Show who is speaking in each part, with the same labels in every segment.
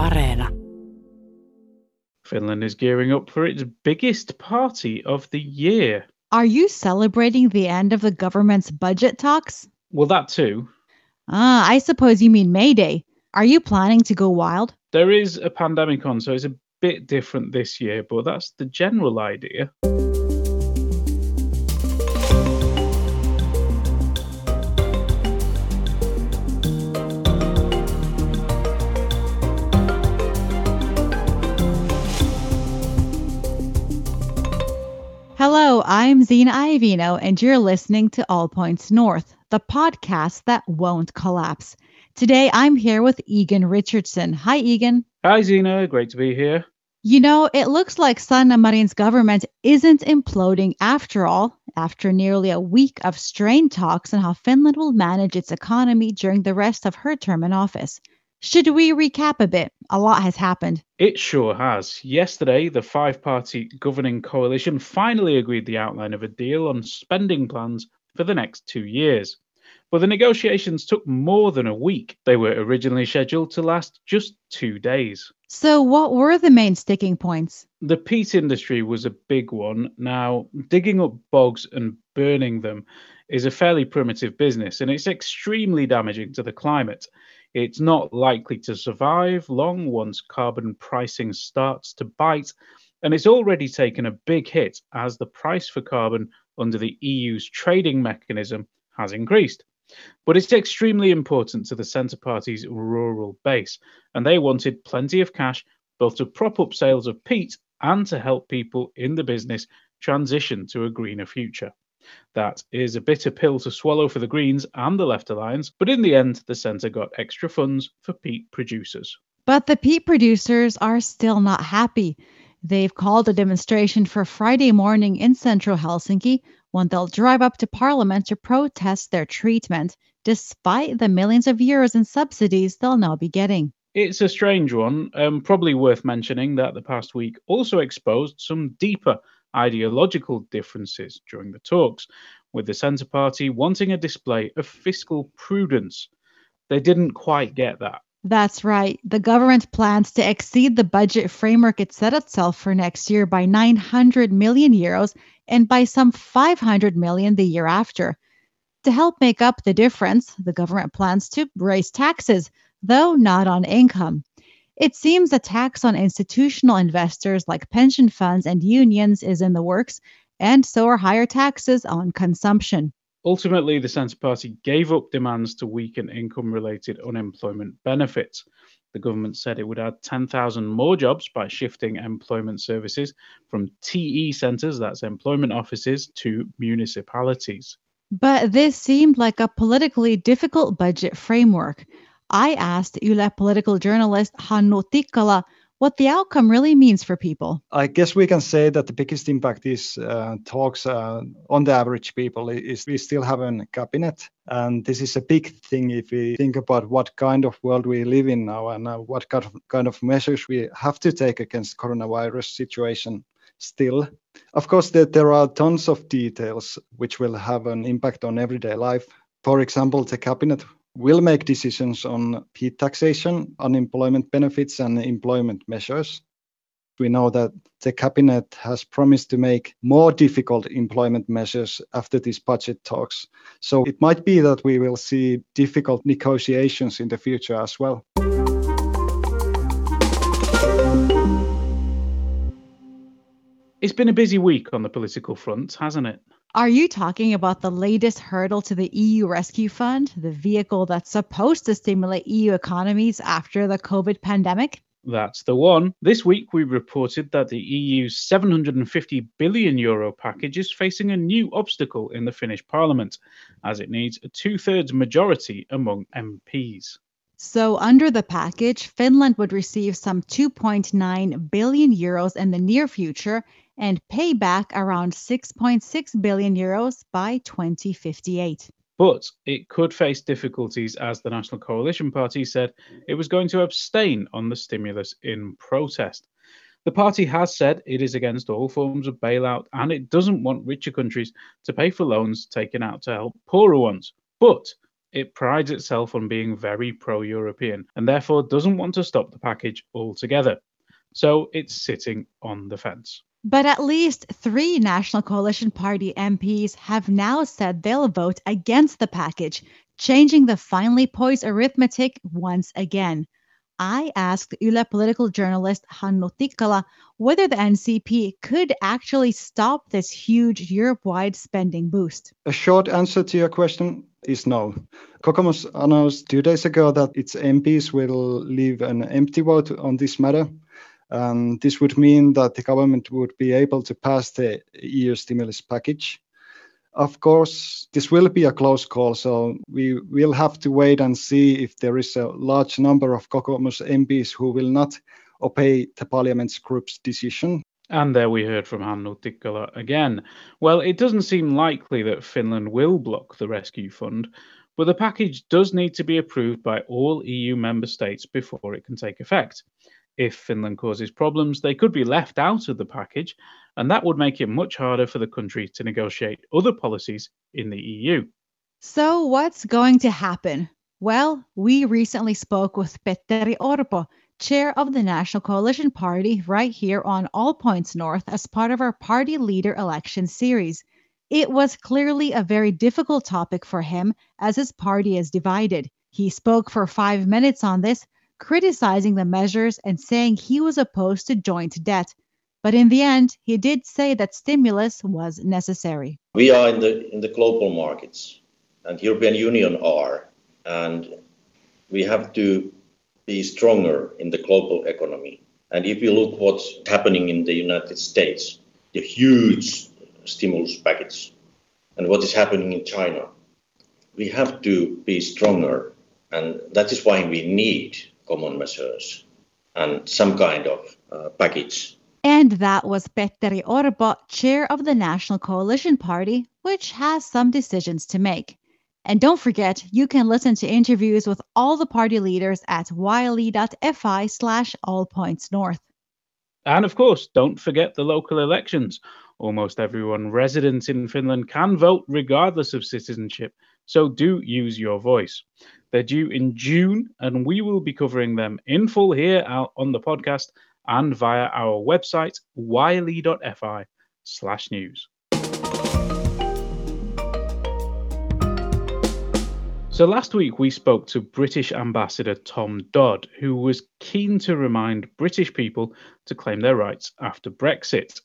Speaker 1: Areena.
Speaker 2: Finland is gearing up for its biggest party of the year.
Speaker 3: Are you celebrating the end of the government's budget talks?
Speaker 2: Well, that too.
Speaker 3: Ah, I suppose you mean May Day. Are you planning to go wild?
Speaker 2: There is a pandemic on, so it's a bit different this year, but that's the general idea.
Speaker 3: I'm Zena Iovino, and you're listening to All Points North, the podcast that won't collapse. Today, I'm here with Egan Richardson. Hi, Egan.
Speaker 2: Hi, Zena. Great to be here.
Speaker 3: You know, it looks like Sanna Marin's government isn't imploding after all, after nearly a week of strained talks on how Finland will manage its economy during the rest of her term in office. Should we recap a bit? A lot has happened.
Speaker 2: It sure has. Yesterday, the five party governing coalition finally agreed the outline of a deal on spending plans for the next two years. But the negotiations took more than a week. They were originally scheduled to last just two days.
Speaker 3: So, what were the main sticking points?
Speaker 2: The peat industry was a big one. Now, digging up bogs and burning them is a fairly primitive business and it's extremely damaging to the climate. It's not likely to survive long once carbon pricing starts to bite, and it's already taken a big hit as the price for carbon under the EU's trading mechanism has increased. But it's extremely important to the Centre Party's rural base, and they wanted plenty of cash both to prop up sales of peat and to help people in the business transition to a greener future. That is a bitter pill to swallow for the Greens and the Left Alliance, but in the end, the centre got extra funds for peat producers.
Speaker 3: But the peat producers are still not happy. They've called a demonstration for Friday morning in central Helsinki when they'll drive up to Parliament to protest their treatment, despite the millions of euros in subsidies they'll now be getting.
Speaker 2: It's a strange one, um, probably worth mentioning that the past week also exposed some deeper ideological differences during the talks, with the Centre Party wanting a display of fiscal prudence. They didn't quite get that.
Speaker 3: That's right. The government plans to exceed the budget framework it set itself for next year by 900 million euros and by some 500 million the year after. To help make up the difference, the government plans to raise taxes, though not on income. It seems a tax on institutional investors like pension funds and unions is in the works, and so are higher taxes on consumption.
Speaker 2: Ultimately, the Centre Party gave up demands to weaken income related unemployment benefits. The government said it would add 10,000 more jobs by shifting employment services from TE centres, that's employment offices, to municipalities.
Speaker 3: But this seemed like a politically difficult budget framework. I asked Yle political journalist Hannu Tikkala what the outcome really means for people.
Speaker 4: I guess we can say that the biggest impact is uh, talks uh, on the average people is we still have a cabinet and this is a big thing if we think about what kind of world we live in now and uh, what kind of, kind of measures we have to take against coronavirus situation still of course there, there are tons of details which will have an impact on everyday life for example the cabinet will make decisions on peat taxation, unemployment benefits, and employment measures. We know that the cabinet has promised to make more difficult employment measures after these budget talks. So it might be that we will see difficult negotiations in the future as well.
Speaker 2: It's been a busy week on the political front, hasn't it?
Speaker 3: Are you talking about the latest hurdle to the EU Rescue Fund, the vehicle that's supposed to stimulate EU economies after the COVID pandemic?
Speaker 2: That's the one. This week, we reported that the EU's 750 billion euro package is facing a new obstacle in the Finnish parliament, as it needs a two thirds majority among MPs.
Speaker 3: So, under the package, Finland would receive some 2.9 billion euros in the near future and pay back around 6.6 billion euros by 2058.
Speaker 2: But it could face difficulties as the National Coalition Party said it was going to abstain on the stimulus in protest. The party has said it is against all forms of bailout and it doesn't want richer countries to pay for loans taken out to help poorer ones. But It prides itself on being very pro European and therefore doesn't want to stop the package altogether. So it's sitting on the fence.
Speaker 3: But at least three National Coalition Party MPs have now said they'll vote against the package, changing the finely poised arithmetic once again. I asked Yle political journalist Hannu Tikkala whether the NCP could actually stop this huge Europe wide spending boost.
Speaker 4: A short answer to your question is no. Kokoomus announced two days ago that its MPs will leave an empty vote on this matter. Um, this would mean that the government would be able to pass the EU stimulus package. Of course, this will be a close call, so we will have to wait and see if there is a large number of Kokoomus MPs who will not obey the parliament's group's decision.
Speaker 2: And there we heard from Hannu Tikkala again. Well, it doesn't seem likely that Finland will block the rescue fund, but the package does need to be approved by all EU member states before it can take effect if Finland causes problems, they could be left out of the package, and that would make it much harder for the country to negotiate other policies in the EU.
Speaker 3: So, what's going to happen? Well, we recently spoke with Petteri Orpo, chair of the National Coalition Party, right here on All Points North as part of our party leader election series. It was clearly a very difficult topic for him as his party is divided. He spoke for five minutes on this, criticizing the measures and saying he was opposed to joint debt. But in the end, he did say that stimulus was necessary.
Speaker 1: We are in the in the global markets, and European Union are, and we have to be stronger in the global economy. And if you look what's happening in the United States, the huge stimulus package, and what is happening in China, we have to be stronger, and that is why we need common measures and some kind of uh, package.
Speaker 3: And that was Petteri Orpo, chair of the National Coalition Party, which has some decisions to make. And don't forget, you can listen to interviews with all the party leaders at yle.fi slash allpointsnorth.
Speaker 2: And of course, don't forget the local elections. Almost everyone resident in Finland can vote regardless of citizenship, so do use your voice. They're due in June, and we will be covering them in full here on the podcast and via our website, yle.fi slash news. So last week we spoke to British Ambassador Tom Dodd, who was keen to remind British people to claim their rights after Brexit.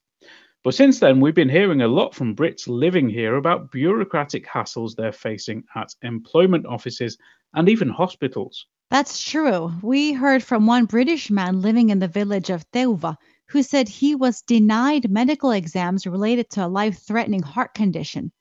Speaker 2: But since then, we've been hearing a lot from Brits living here about bureaucratic hassles they're facing at employment offices and even hospitals.
Speaker 3: That's true. We heard from one British man living in the village of Teuva who said he was denied medical exams related to a life threatening heart condition.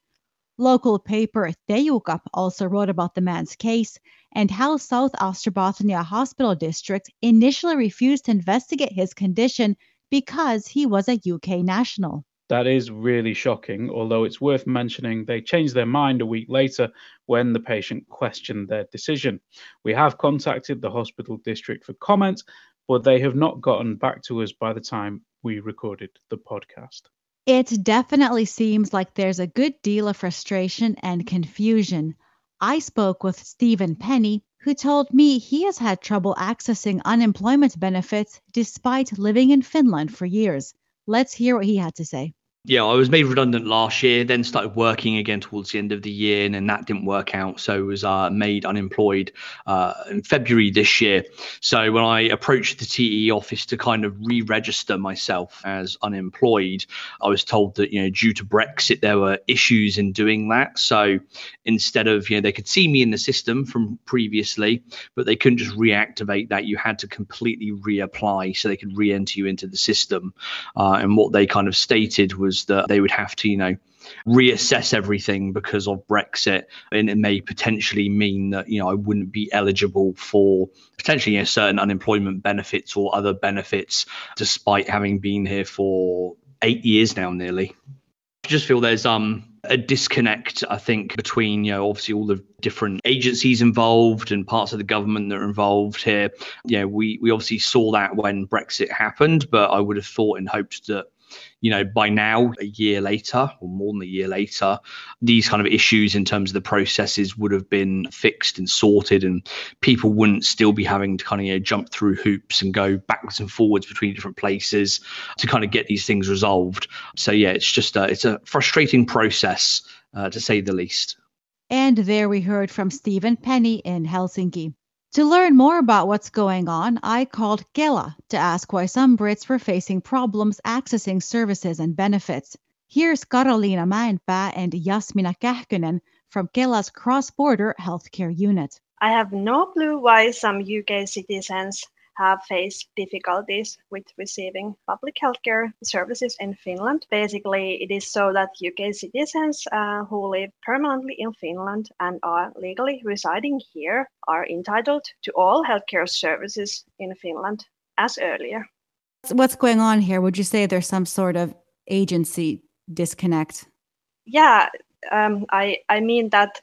Speaker 3: Local paper Tejuka also wrote about the man's case and how South Ostrobothnia Hospital District initially refused to investigate his condition because he was a UK national.
Speaker 2: That is really shocking, although it's worth mentioning they changed their mind a week later when the patient questioned their decision. We have contacted the hospital district for comment, but they have not gotten back to us by the time we recorded the podcast.
Speaker 3: It definitely seems like there's a good deal of frustration and confusion. I spoke with Stephen Penny, who told me he has had trouble accessing unemployment benefits despite living in Finland for years. Let's hear what he had to say
Speaker 5: yeah, I was made redundant last year, then started working again towards the end of the year, and then that didn't work out. So I was uh, made unemployed uh, in February this year. So when I approached the TE office to kind of re-register myself as unemployed, I was told that you know due to Brexit there were issues in doing that. So instead of you know they could see me in the system from previously, but they couldn't just reactivate that. You had to completely reapply so they could re-enter you into the system. Uh, and what they kind of stated was was that they would have to, you know, reassess everything because of Brexit, and it may potentially mean that you know I wouldn't be eligible for potentially you know, certain unemployment benefits or other benefits, despite having been here for eight years now, nearly. I just feel there's um a disconnect, I think, between, you know, obviously all the different agencies involved and parts of the government that are involved here. You know, we, we obviously saw that when Brexit happened, but I would have thought and hoped that you know, by now, a year later, or more than a year later, these kind of issues in terms of the processes would have been fixed and sorted, and people wouldn't still be having to kind of you know, jump through hoops and go backwards and forwards between different places to kind of get these things resolved. So yeah, it's just a, it's a frustrating process uh, to say the least.
Speaker 3: And there we heard from Stephen Penny in Helsinki. To learn more about what's going on, I called Kela to ask why some Brits were facing problems accessing services and benefits. Here's Karoliina Mäenpää and Jasmina Kähkönen from Kela's cross-border healthcare unit.
Speaker 6: I have no clue why some UK citizens have faced difficulties with receiving public healthcare services in Finland. Basically, it is so that UK citizens uh, who live permanently in Finland and are legally residing here are entitled to all healthcare services in Finland as earlier.
Speaker 3: What's going on here? Would you say there's some sort of agency disconnect?
Speaker 6: Yeah, um, I, I mean that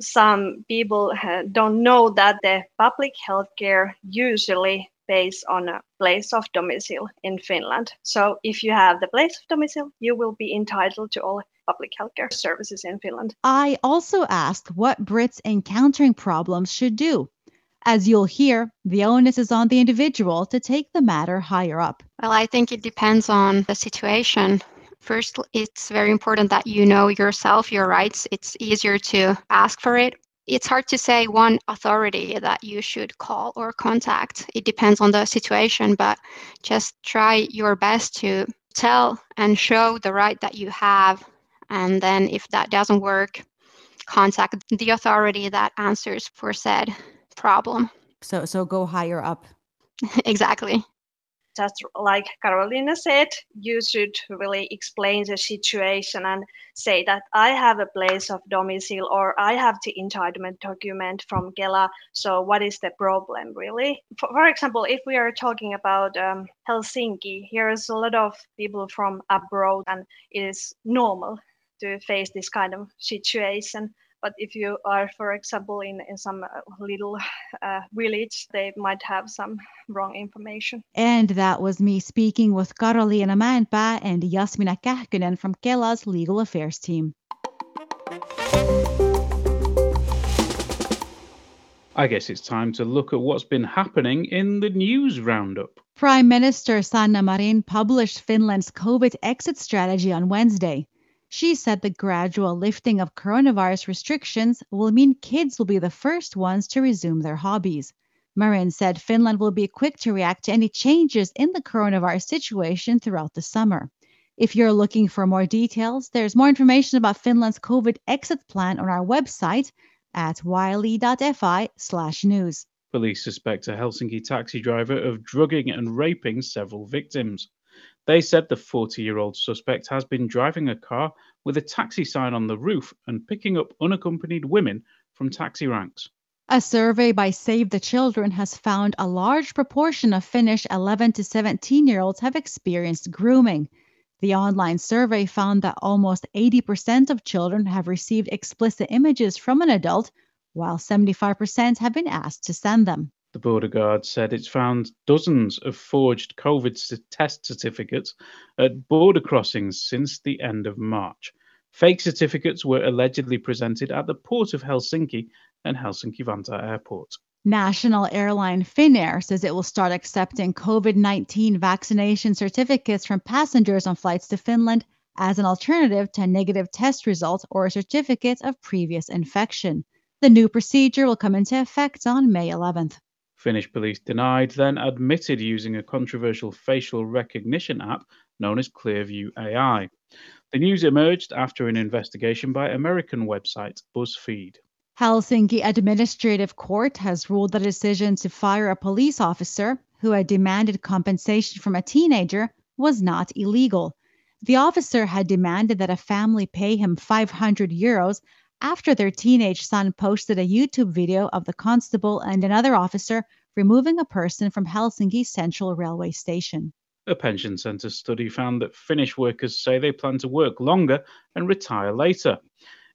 Speaker 6: some people uh, don't know that the public healthcare usually based on a place of domicile in Finland. So if you have the place of domicile, you will be entitled to all public healthcare services in Finland.
Speaker 3: I also asked what Brits encountering problems should do. As you'll hear, the onus is on the individual to take the matter higher up.
Speaker 7: Well, I think it depends on the situation. First, it's very important that you know yourself, your rights. It's easier to ask for it. It's hard to say one authority that you should call or contact. It depends on the situation, but just try your best to tell and show the right that you have. And then, if that doesn't work, contact the authority that answers for said problem.
Speaker 3: So, so go higher up.
Speaker 7: exactly
Speaker 6: just like Carolina said, you should really explain the situation and say that I have a place of domicile or I have the entitlement document from Kela. So, what is the problem really? For, for example, if we are talking about um, Helsinki, here is a lot of people from abroad, and it is normal to face this kind of situation. But if you are, for example, in, in some uh, little uh, village, they might have some wrong information.
Speaker 3: And that was me speaking with Karoliina Mäenpää and Jasmina Kähkönen from Kela's legal affairs team.
Speaker 2: I guess it's time to look at what's been happening in the news roundup.
Speaker 3: Prime Minister Sanna Marin published Finland's COVID exit strategy on Wednesday. She said the gradual lifting of coronavirus restrictions will mean kids will be the first ones to resume their hobbies. Marin said Finland will be quick to react to any changes in the coronavirus situation throughout the summer. If you're looking for more details, there's more information about Finland's COVID exit plan on our website at yle.fi/news.
Speaker 2: Police suspect a Helsinki taxi driver of drugging and raping several victims. They said the 40 year old suspect has been driving a car with a taxi sign on the roof and picking up unaccompanied women from taxi ranks.
Speaker 3: A survey by Save the Children has found a large proportion of Finnish 11 to 17 year olds have experienced grooming. The online survey found that almost 80% of children have received explicit images from an adult, while 75% have been asked to send them.
Speaker 2: The border guard said it's found dozens of forged COVID test certificates at border crossings since the end of March. Fake certificates were allegedly presented at the port of Helsinki and Helsinki Vantaa Airport.
Speaker 3: National airline Finnair says it will start accepting COVID 19 vaccination certificates from passengers on flights to Finland as an alternative to a negative test result or a certificate of previous infection. The new procedure will come into effect on May 11th.
Speaker 2: Finnish police denied, then admitted using a controversial facial recognition app known as Clearview AI. The news emerged after an investigation by American website BuzzFeed.
Speaker 3: Helsinki Administrative Court has ruled the decision to fire a police officer who had demanded compensation from a teenager was not illegal. The officer had demanded that a family pay him 500 euros after their teenage son posted a YouTube video of the constable and another officer removing a person from Helsinki Central Railway Station.
Speaker 2: A pension centre study found that Finnish workers say they plan to work longer and retire later.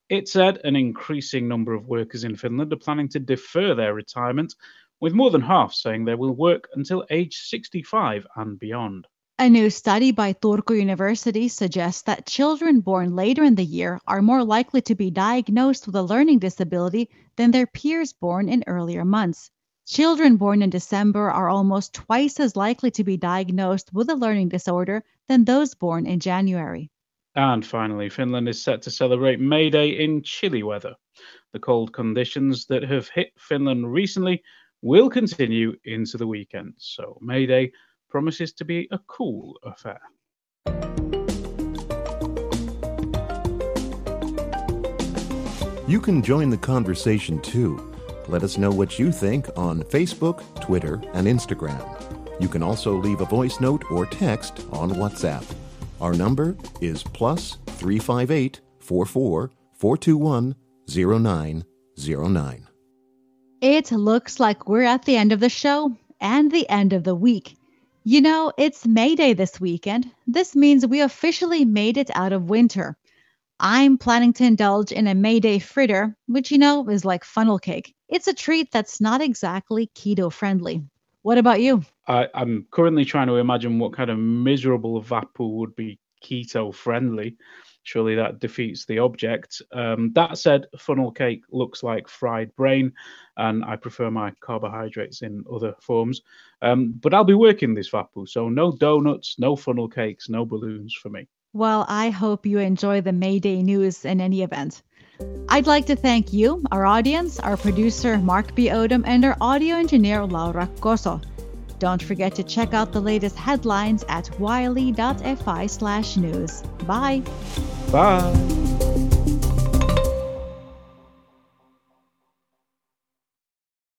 Speaker 2: It said an increasing number of workers in Finland are planning to defer their retirement, with more than half saying they will work until age 65 and beyond.
Speaker 3: A new study by Turku University suggests that children born later in the year are more likely to be diagnosed with a learning disability than their peers born in earlier months. Children born in December are almost twice as likely to be diagnosed with a learning disorder than those born in January.
Speaker 2: And finally, Finland is set to celebrate May Day in chilly weather. The cold conditions that have hit Finland recently will continue into the weekend, so May Day promises to be a cool affair.
Speaker 8: You can join the conversation too. Let us know what you think on Facebook, Twitter, and Instagram. You can also leave a voice note or text on WhatsApp. Our number is plus 358 44 421 0909.
Speaker 3: It looks like we're at the end of the show and the end of the week. You know, it's May Day this weekend. This means we officially made it out of winter. I'm planning to indulge in a May Day fritter, which you know is like funnel cake. It's a treat that's not exactly keto friendly. What about you?
Speaker 2: I, am currently trying to imagine what kind of miserable vappu would be keto friendly. Surely that defeats the object. Um, that said, funnel cake looks like fried brain, and I prefer my carbohydrates in other forms. Um, but I'll be working this vappu, so no donuts, no funnel cakes, no balloons for me.
Speaker 3: Well, I hope you enjoy the May Day news in any event. I'd like to thank you, our audience, our producer Mark B. Odom, and our audio engineer Laura Koso. Don't forget to check out the latest headlines at yle.fi slash news. Bye.
Speaker 2: Bye.